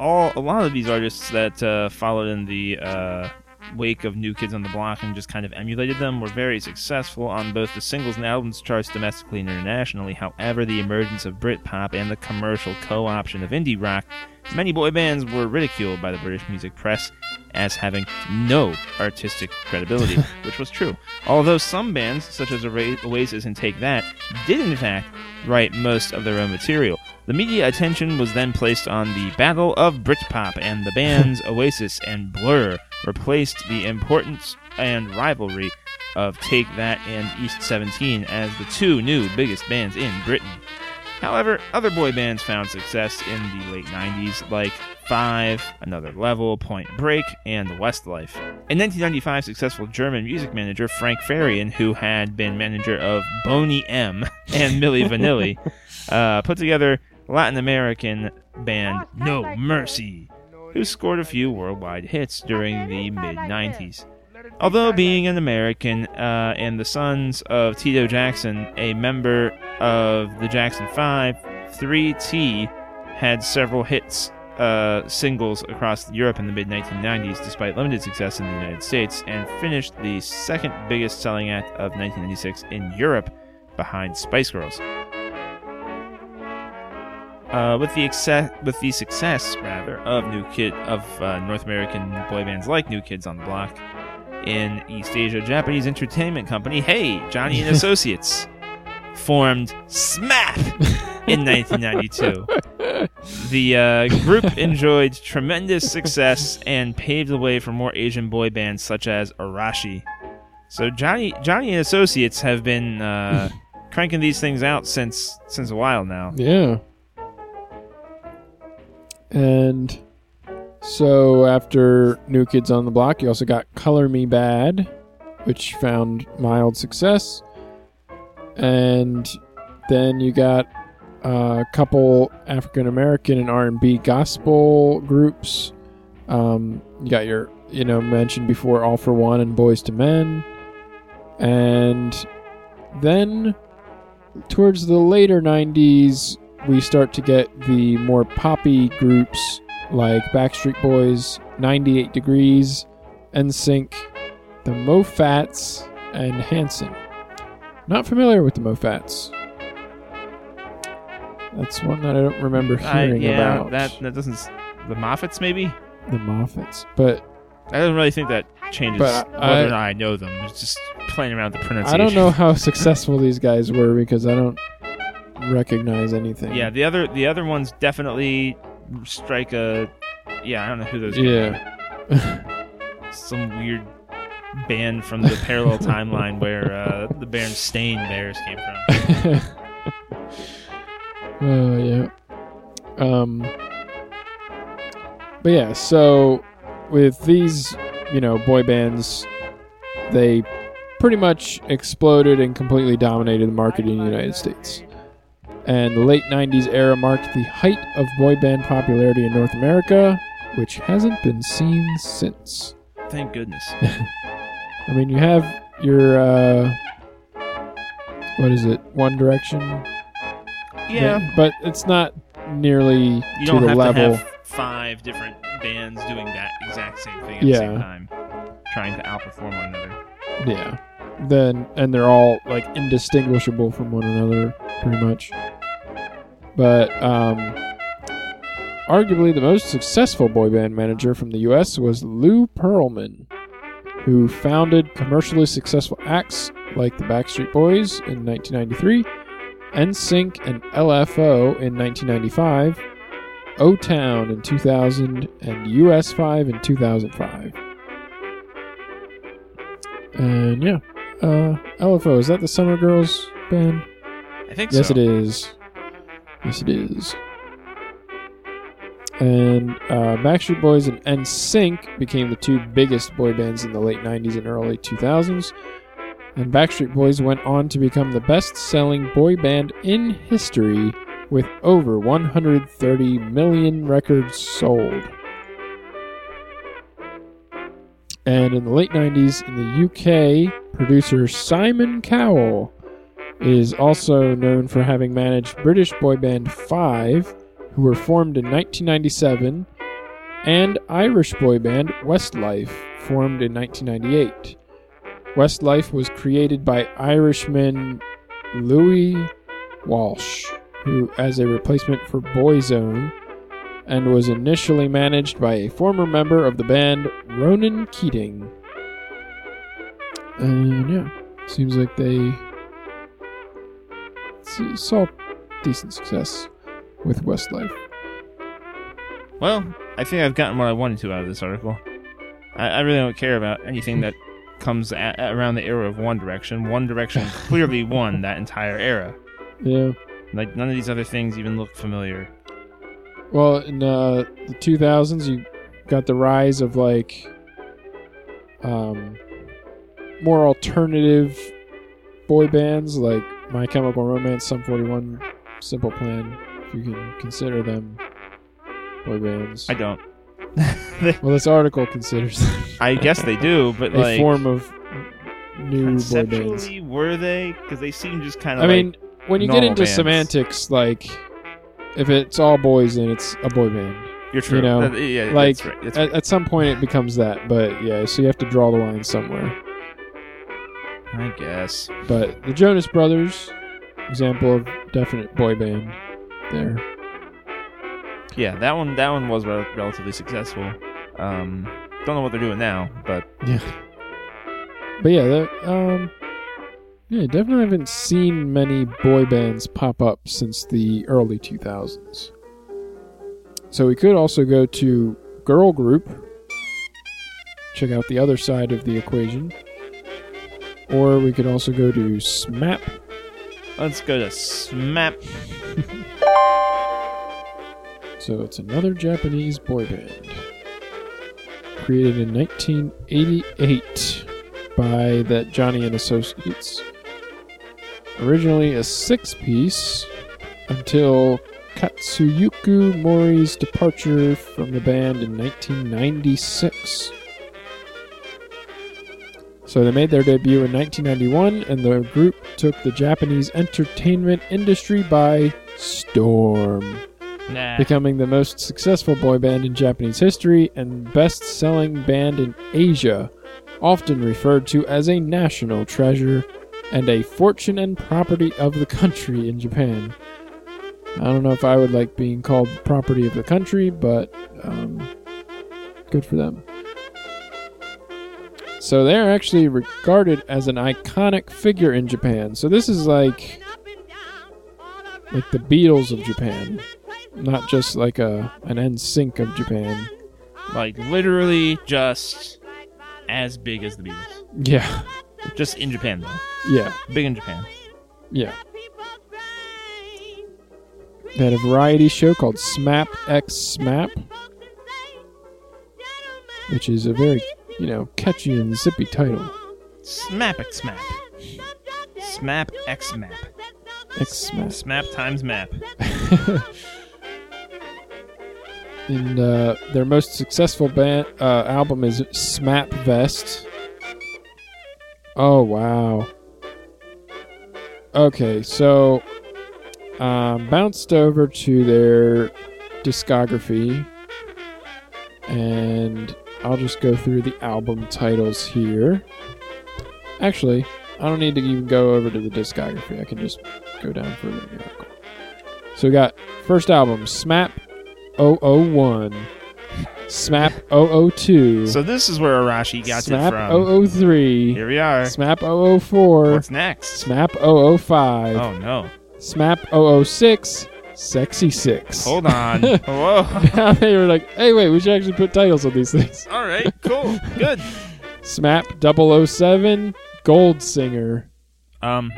all a lot of these artists that uh, followed in the uh, wake of New Kids on the Block and just kind of emulated them were very successful on both the singles and albums charts domestically and internationally. However, the emergence of Britpop and the commercial co-option of indie rock, many boy bands were ridiculed by the British music press as having no artistic credibility, which was true. Although some bands, such as Oasis and Take That, did in fact write most of their own material. The media attention was then placed on the Battle of Britpop, and the bands Oasis and Blur replaced the importance and rivalry of Take That and East 17 as the two new biggest bands in Britain. However, other boy bands found success in the late 90s, like Five, Another Level, Point Break, and The Westlife. In 1995, successful German music manager Frank Farian, who had been manager of Boney M and Milli Vanilli, uh, put together Latin American band No Mercy, who scored a few worldwide hits during the mid 90s. Although being an American uh, and the sons of Tito Jackson, a member of the Jackson 5, 3T had several hits uh, singles across Europe in the mid 1990s, despite limited success in the United States, and finished the second biggest selling act of 1996 in Europe, behind Spice Girls. Uh, with the excess, with the success rather of New Kid of uh, North American boy bands like New Kids on the Block in East Asia, Japanese entertainment company Hey Johnny and Associates formed SMAP in 1992. The uh, group enjoyed tremendous success and paved the way for more Asian boy bands such as Arashi. So Johnny Johnny and Associates have been uh, cranking these things out since since a while now. Yeah. And so after New Kids on the Block, you also got Color Me Badd, which found mild success. And then you got a couple African American and R&B gospel groups. Um, you got your, you know, mentioned before All-4-One and Boyz II Men. And then towards the later 90s, we start to get the more poppy groups like Backstreet Boys, 98 Degrees, NSYNC, the Mofats, and Hanson. Not familiar with the Mofats. That's one that I don't remember I- hearing yeah, about. that that doesn't. The Moffatts maybe. the Moffatts, but I don't really think that changes But whether I- or not I know them. It's just playing around with the pronunciation. I don't know how successful these guys were because I don't recognize anything. Yeah, the other the other ones definitely strike a. Yeah, I don't know who those. Yeah. are. Some weird band from the parallel timeline where uh, the band Stain Bears came from. Oh yeah. Um. But yeah, so with these, you know, boy bands, they pretty much exploded and completely dominated the market in the United States. And the late 90s era marked the height of boy band popularity in North America, which hasn't been seen since. Thank goodness. I mean, you have your, uh, what is it, One Direction? Yeah, But it's not nearly you to don't the have level. to have five different bands doing that exact same thing at the same time, trying to outperform one another. Yeah. Then and they're all like indistinguishable from one another, pretty much. But um, arguably the most successful boy band manager from the U.S. was Lou Pearlman, who founded commercially successful acts like the Backstreet Boys in 1993, NSYNC and LFO in 1995, O Town in 2000 and US 5 in 2005. And yeah, uh, LFO, is that the Summer Girls band? I think Yes, so. Yes, it is. Yes, it is. And uh, Backstreet Boys and NSYNC became the two biggest boy bands in the late 90s and early 2000s. And Backstreet Boys went on to become the best selling boy band in history with over 130 million records sold. And in the late 90s in the UK, producer Simon Cowell is also known for having managed British boy band Five, who were formed in 1997, and Irish boy band Westlife, formed in 1998. Westlife was created by Irishman Louis Walsh, who as a replacement for Boyzone, and was initially managed by a former member of the band, Ronan Keating. And yeah, seems like they saw decent success with Westlife. Well, I think I've gotten what I wanted to out of this article. I, I really don't care about anything that comes at, around the era of One Direction. One Direction clearly won that entire era. Yeah. Like none of these other things even look familiar. Well, in uh, the 2000s, you got the rise of like um, more alternative boy bands like My Chemical Romance, Sum 41, Simple Plan, if you can consider them boy bands. I don't. well, this article considers them I guess they do, but a like form of new boy bands. conceptually, were they? Because they seem just kind of. I mean, when you get into bands. semantics, like if it's all boys, then it's a boy band. you're true. you know, That- yeah, like, that's right. That's At, right. at some point, it becomes that. But yeah, so you have to draw the line somewhere. I guess. But the Jonas Brothers, example of definite boy band there. Yeah, that one. That one was rel- relatively successful. Um, don't know what they're doing now, but Yeah. But yeah, that, um, yeah, definitely haven't seen many boy bands pop up since the early 2000s. So we could also go to girl group, check out the other side of the equation, or we could also go to SMAP. let's go to SMAP. So it's another Japanese boy band. Created in 1988 by that Johnny and Associates. Originally a six piece until Katsuyuki Mori's departure from the band in 1996. So they made their debut in 1991, and the group took the Japanese entertainment industry by storm Nah. becoming the most successful boy band in Japanese history and best selling band in Asia, often referred to as a national treasure and a fortune and property of the country in Japan. I don't know if I would like being called property of the country, but um, good for them. So they're actually regarded as an iconic figure in Japan. So this is like like the Beatles of Japan not just like a an NSYNC of Japan. Like literally just as big as the Beatles. Yeah, Just in Japan though. yeah, Big in Japan. yeah. They had a variety show called SMAP X SMAP, which is a very, you know, catchy and zippy title. Smap X Smap. Smap X Map. X SMAP. Smap times map. And uh, their most successful band uh, album is SMAP Vest. Oh wow. Okay, so um, bounced over to their discography, and I'll just go through the album titles here. Actually, I don't need to even go over to the discography. I can just go down further. So we got first album, SMAP 001, SMAP 002, So this is where Arashi got SMAP it from. 003, Here we are. SMAP 004, What's next? SMAP 005, Oh no. SMAP 006, Sexy Six. Hold on. Whoa. they were like, hey, wait, we should actually put titles on these things. All right. Cool. Good. SMAP 007, Gold Singer. Um,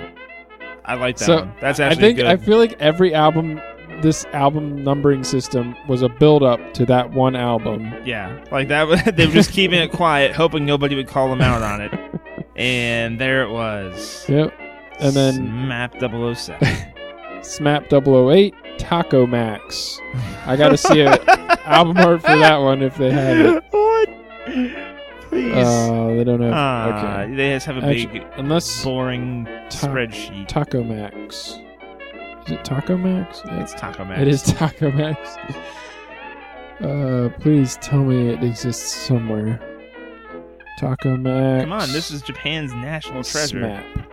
I like that So, one. That's actually I think good. I feel like every album, this album numbering system was a build up to that one album. Yeah, like that. They were just keeping it quiet, hoping nobody would call them out on it. And there it was. Yep. And then SMAP 007. SMAP 008, Taco Max. I got to see a album art for that one if they have it. what? Please. Uh, they don't have. Ah, okay. They just have a Actu- big, unless boring Ta- spreadsheet. Taco Max. Is it Taco Max? It's Taco Max. It is Taco Max. Uh, please tell me it exists somewhere. Taco Max. Come on, this is Japan's national treasure. SMAP.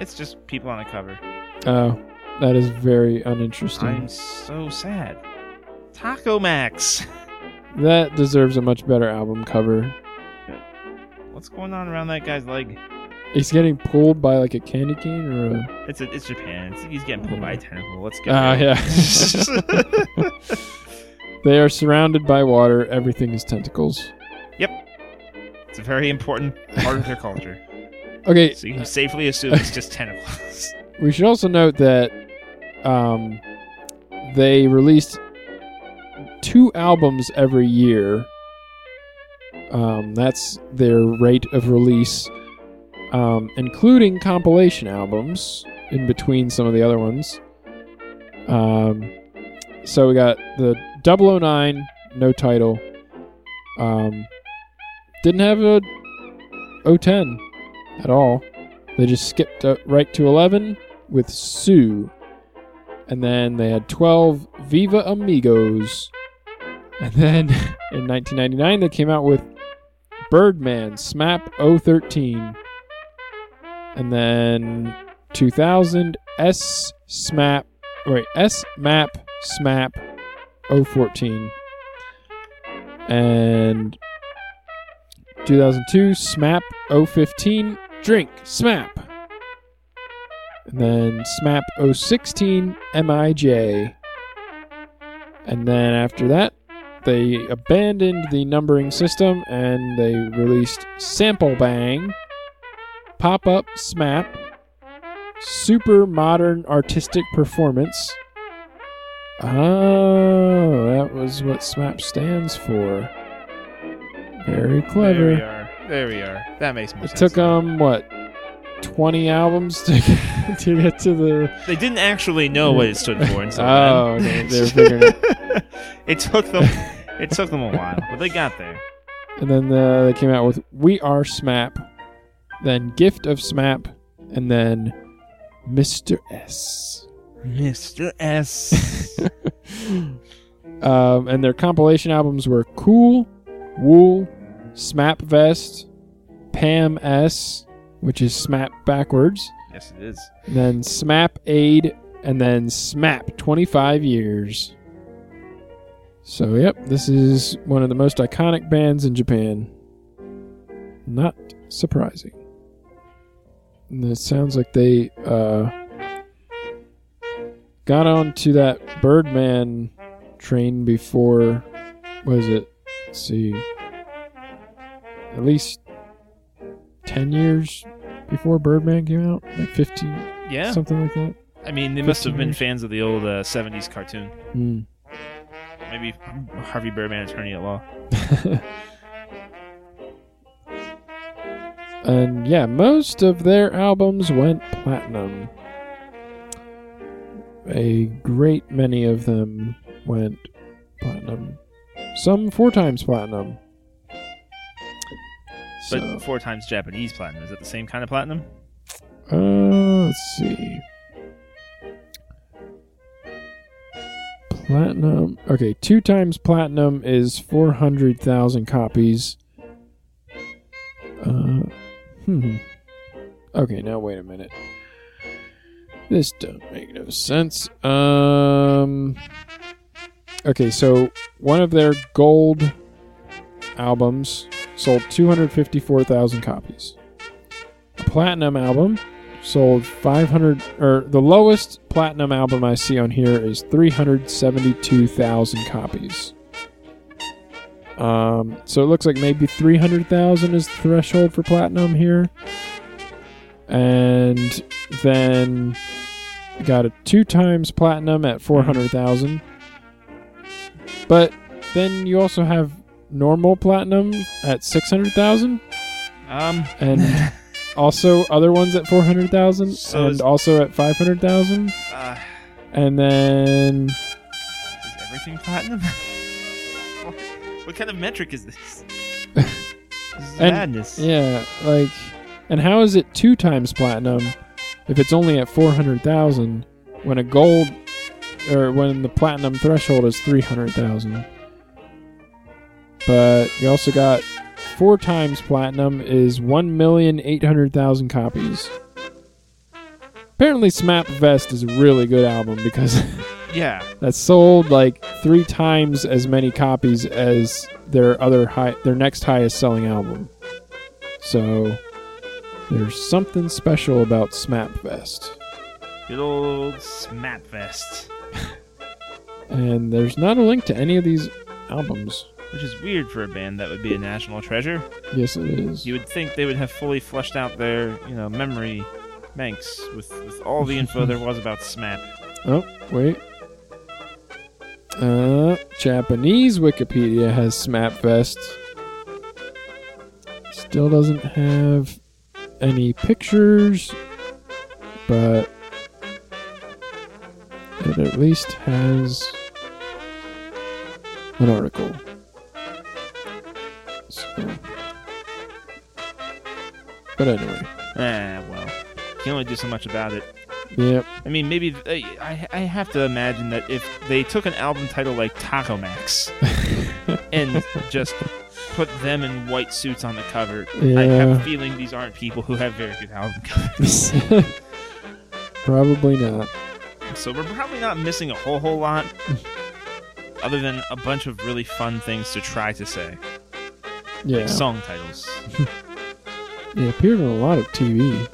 It's just people on a cover. Oh, that is very uninteresting. I'm so sad. Taco Max. That deserves a much better album cover. What's going on around that guy's leg? He's getting pulled by like a candy cane or a. It's a, it's Japan. It's, he's getting pulled by a tentacle. Let's go. Ah, yeah. they are surrounded by water. Everything is tentacles. Yep. It's a very important part of their culture. Okay, So you can safely assume it's just tentacles. we should also note that um, they released two albums every year. Um, that's their rate of release, um, including compilation albums in between some of the other ones. Um, so we got the 009, no title. Um, didn't have a 010 at all. They just skipped right to 11 with Sue. And then they had 12 Viva Amigos. And then in 1999, they came out with Birdman SMAP 013. And then 2000 S SMAP, wait, S MAP SMAP 014. And 2002 SMAP 015 Drink SMAP. And then SMAP 016 MIJ. And then after that, they abandoned the numbering system and they released Sample Bang, Pop Up SMAP, Super Modern Artistic Performance. Oh, that was what SMAP stands for. Very clever. There we are. There we are. That makes more It sense. took them what, twenty albums to get, to get to the. They didn't actually know what it stood for until Oh, okay, they were figuring it. it took them. It took them a while, but they got there. And then uh, they came out with "We Are SMAP," then "Gift of SMAP," and then "Mr. S." Mr. S. um, and their compilation albums were "Cool," "Wool," "SMAP Vest," "Pam S," which is SMAP backwards, yes, it is. and then "SMAP Aid," and then "SMAP 25 Years." So, yep, this is one of the most iconic bands in Japan. Not surprising. And it sounds like they uh, got onto that Birdman train before. Was it? Let's see. At least 10 years before Birdman came out? Like 15, Yeah. something like that? I mean, they must have been years. fans of the old uh, 70s cartoon. Hmm. Maybe Harvey Birdman, attorney at law. and yeah, most of their albums went platinum. A great many of them went platinum. Some four times platinum. But So, four times Japanese platinum. Is it the same kind of platinum? uh, let's see. Platinum. Okay, two times platinum is 400,000 copies. Uh, hmm. Okay, now wait a minute. This don't make no sense. Um. Okay, so one of their gold albums sold 254,000 copies. A platinum album sold 500 or the lowest platinum album I see on here is 372,000 copies. Um, so it looks like maybe 300,000 is the threshold for platinum here. And then got a two times platinum at 400,000. But then you also have normal platinum at 600,000 Um, and also other ones at 400,000 So and also at 500,000 uh, and then is everything platinum? what, kind of metric is this? this is And- madness. yeah like and how is it two times platinum if it's only at 400,000 when a gold or when the platinum threshold is 300,000 but you also got four times platinum is 1,800,000 copies apparently smap vest is a really good album because Yeah. that sold like three times as many copies as their other high their next highest selling album. So there's something special about Smap Fest. Good old Smat Fest. And there's not a link to any of these albums. Which is weird for a band that would be a national treasure. Yes it is. You would think they would have fully fleshed out their, you know, memory banks with, with all the info there was about SMAP. Oh, wait. Uh Japanese Wikipedia has Smap Fest. Still doesn't have any pictures, but it at least has an article. So, but anyway, Ah, well. You can only do so much about it. Yep. I mean, maybe I, I I have to imagine that if they took an album title like Taco Max and just put them in white suits on the cover, I have a feeling these aren't people who have very good album covers. Probably not. so we're probably not missing a whole whole lot, other than a bunch of really fun things to try to say, Yeah. like song titles. It appeared on a lot of TV.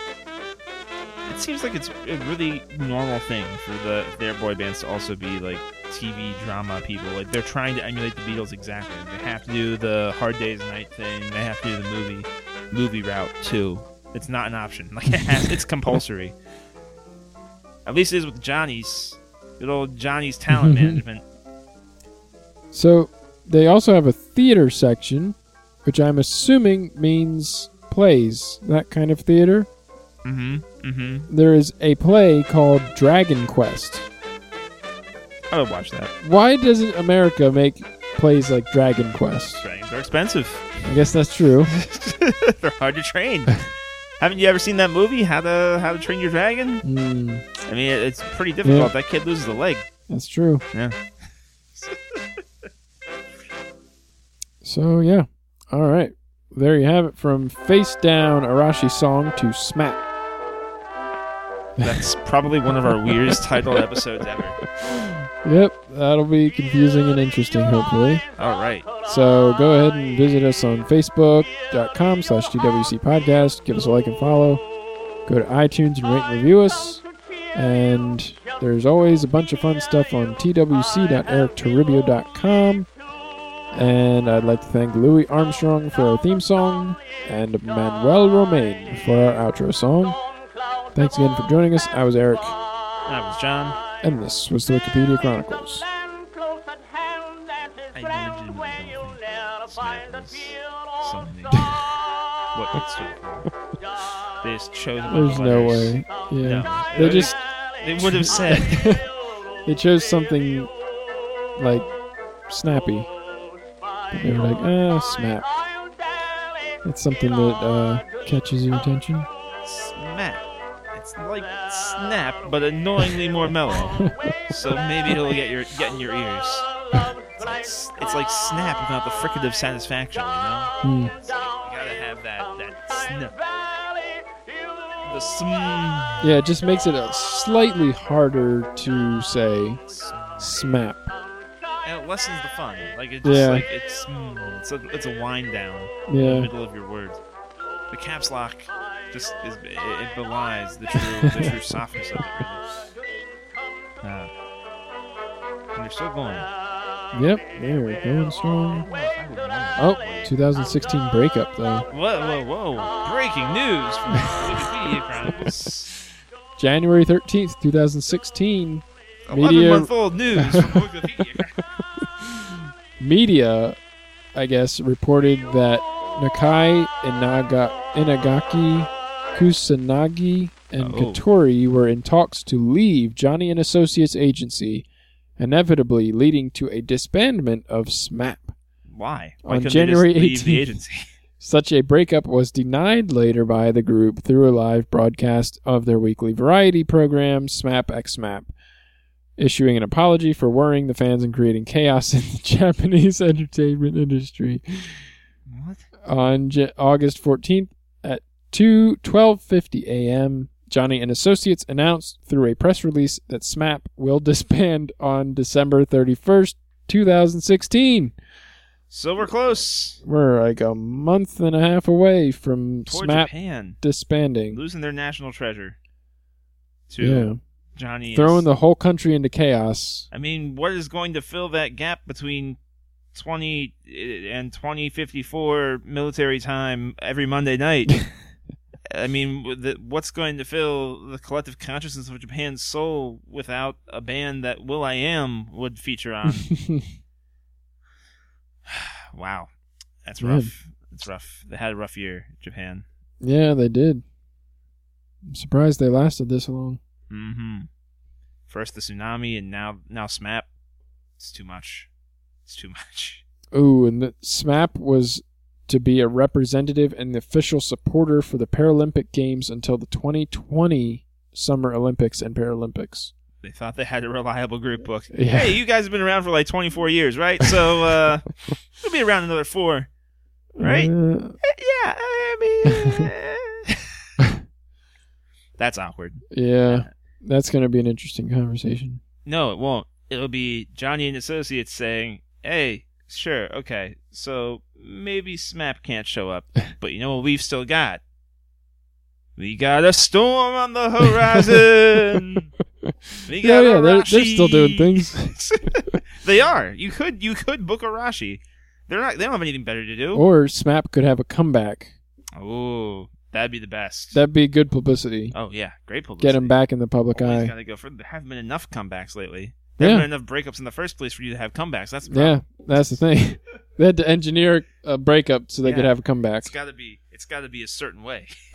It seems like it's a really normal thing for the their boy bands to also be like TV drama people. Like they're trying to emulate the Beatles exactly. They have to do the Hard Days Night thing. They have to do the movie movie route too. It's not an option. Like it's compulsory. At least it is with Johnny's. Good old Johnny's talent management. So they also have a theater section, which I'm assuming means plays, that kind of theater. Mm-hmm. Mm-hmm. There is a play called Dragon Quest. I would watch that. Why doesn't America make plays like Dragon Quest? Dragons are expensive. I guess that's true. They're hard to train. Haven't you ever seen that movie, How to How to Train Your Dragon? Hmm, I mean, it's pretty difficult. That kid loses a leg. that's true. Yeah. So yeah, all right. There you have it from Face Down Arashi Song to Smack. That's probably one of our weirdest titled episodes ever. Yep, that'll be confusing and interesting, hopefully. All right. So go ahead and visit us on Facebook.com slash TWC Podcast. Give us a like and follow. Go to iTunes and rate and review us. And there's always a bunch of fun stuff on twc.erictoribio.com. And I'd like to thank Louis Armstrong for our theme song and Manuel Romain for our outro song. Thanks again for joining us. I was Eric, I was John. and this was the Wikipedia Chronicles. I legitimately don't think Smack was something what it. They just chose a There's no way. Yeah. No. They just They would have said. they chose something like snappy. But they were like, ah, snap. That's something that uh, catches your attention. Snap. Like snap, but annoyingly more mellow. so maybe it'll get your get in your ears. It's like, it's like snap without the fricative satisfaction, you know? It's like you gotta have that that snap. The sm. Yeah, it just makes it a slightly harder to say smap. And it lessens the fun. Like it's just Yeah. like it's mm, it's a it's a wind down in the middle of your words. The caps lock just is, it, it belies the true the true softness of it. Really. Uh, and they're still going. Yep, they're going strong. I would wonder. Oh, 2016 breakup though. Whoa, whoa, whoa! Breaking news from Wikipedia Chronicles. January 13th, 2016. Media- Eleven-month-old news from Wikipedia. Media, I guess, reported that Nakai Inaga, Inagaki, Kusanagi, and Oh. Katori were in talks to leave Johnny and Associates agency, inevitably leading to a disbandment of SMAP. Why? Why On January they just leave the 18th. agency? Such a breakup was denied later by the group through a live broadcast of their weekly variety program, SMAP X SMAP, issuing an apology for worrying the fans and creating chaos in the Japanese entertainment industry. What? On J- August 14th 2 12:50 a.m., Johnny and Associates announced through a press release that SMAP will disband on December 31st, 2016. So we're close. We're like a month and a half away from Poor SMAP Japan disbanding. losing their national treasure. To Yeah, Johnny. throwing the whole country into chaos. I mean, what is going to fill that gap between 20 eh, and 2054 military time every Monday night? I mean, the- what's going to fill the collective consciousness of Japan's soul without a band that Will I Am would feature on? wow, that's Yeah. rough. That's rough. They had a rough year, Japan. yeah, they did. I'm surprised they lasted this long. Mm-hmm. First the tsunami, and now now SMAP. It's too much. It's too much. Ooh, and the SMAP was to be a representative and the official supporter for the Paralympic Games until the 2020 Summer Olympics and Paralympics. They thought they had a reliable group book. Yeah. Hey, you guys have been around for like 24 years, right? So uh, we'll be around another four. Right? Uh, Yeah, I mean, that's awkward. yeah, that's going to be an interesting conversation. No, it won't. It'll be Johnny and Associates saying, "Hey, sure, okay, so maybe SMAP can't show up, but you know what we've still got? We got a storm on the horizon. we Yeah, got yeah, they're, they're still doing things. they are. You could you could book Arashi. They're not. They don't have anything better to do. Or SMAP could have a comeback. Oh, that'd be the best. That'd be good publicity. oh yeah, great publicity. Get him back in the public Always eye. gotta go for. There haven't been enough comebacks lately. There Yeah. been enough breakups in the first place for you to have comebacks. That's the. Yeah, that's the thing. they had to engineer a breakup so they could have a comeback. It's gotta be. It's gotta be a certain way.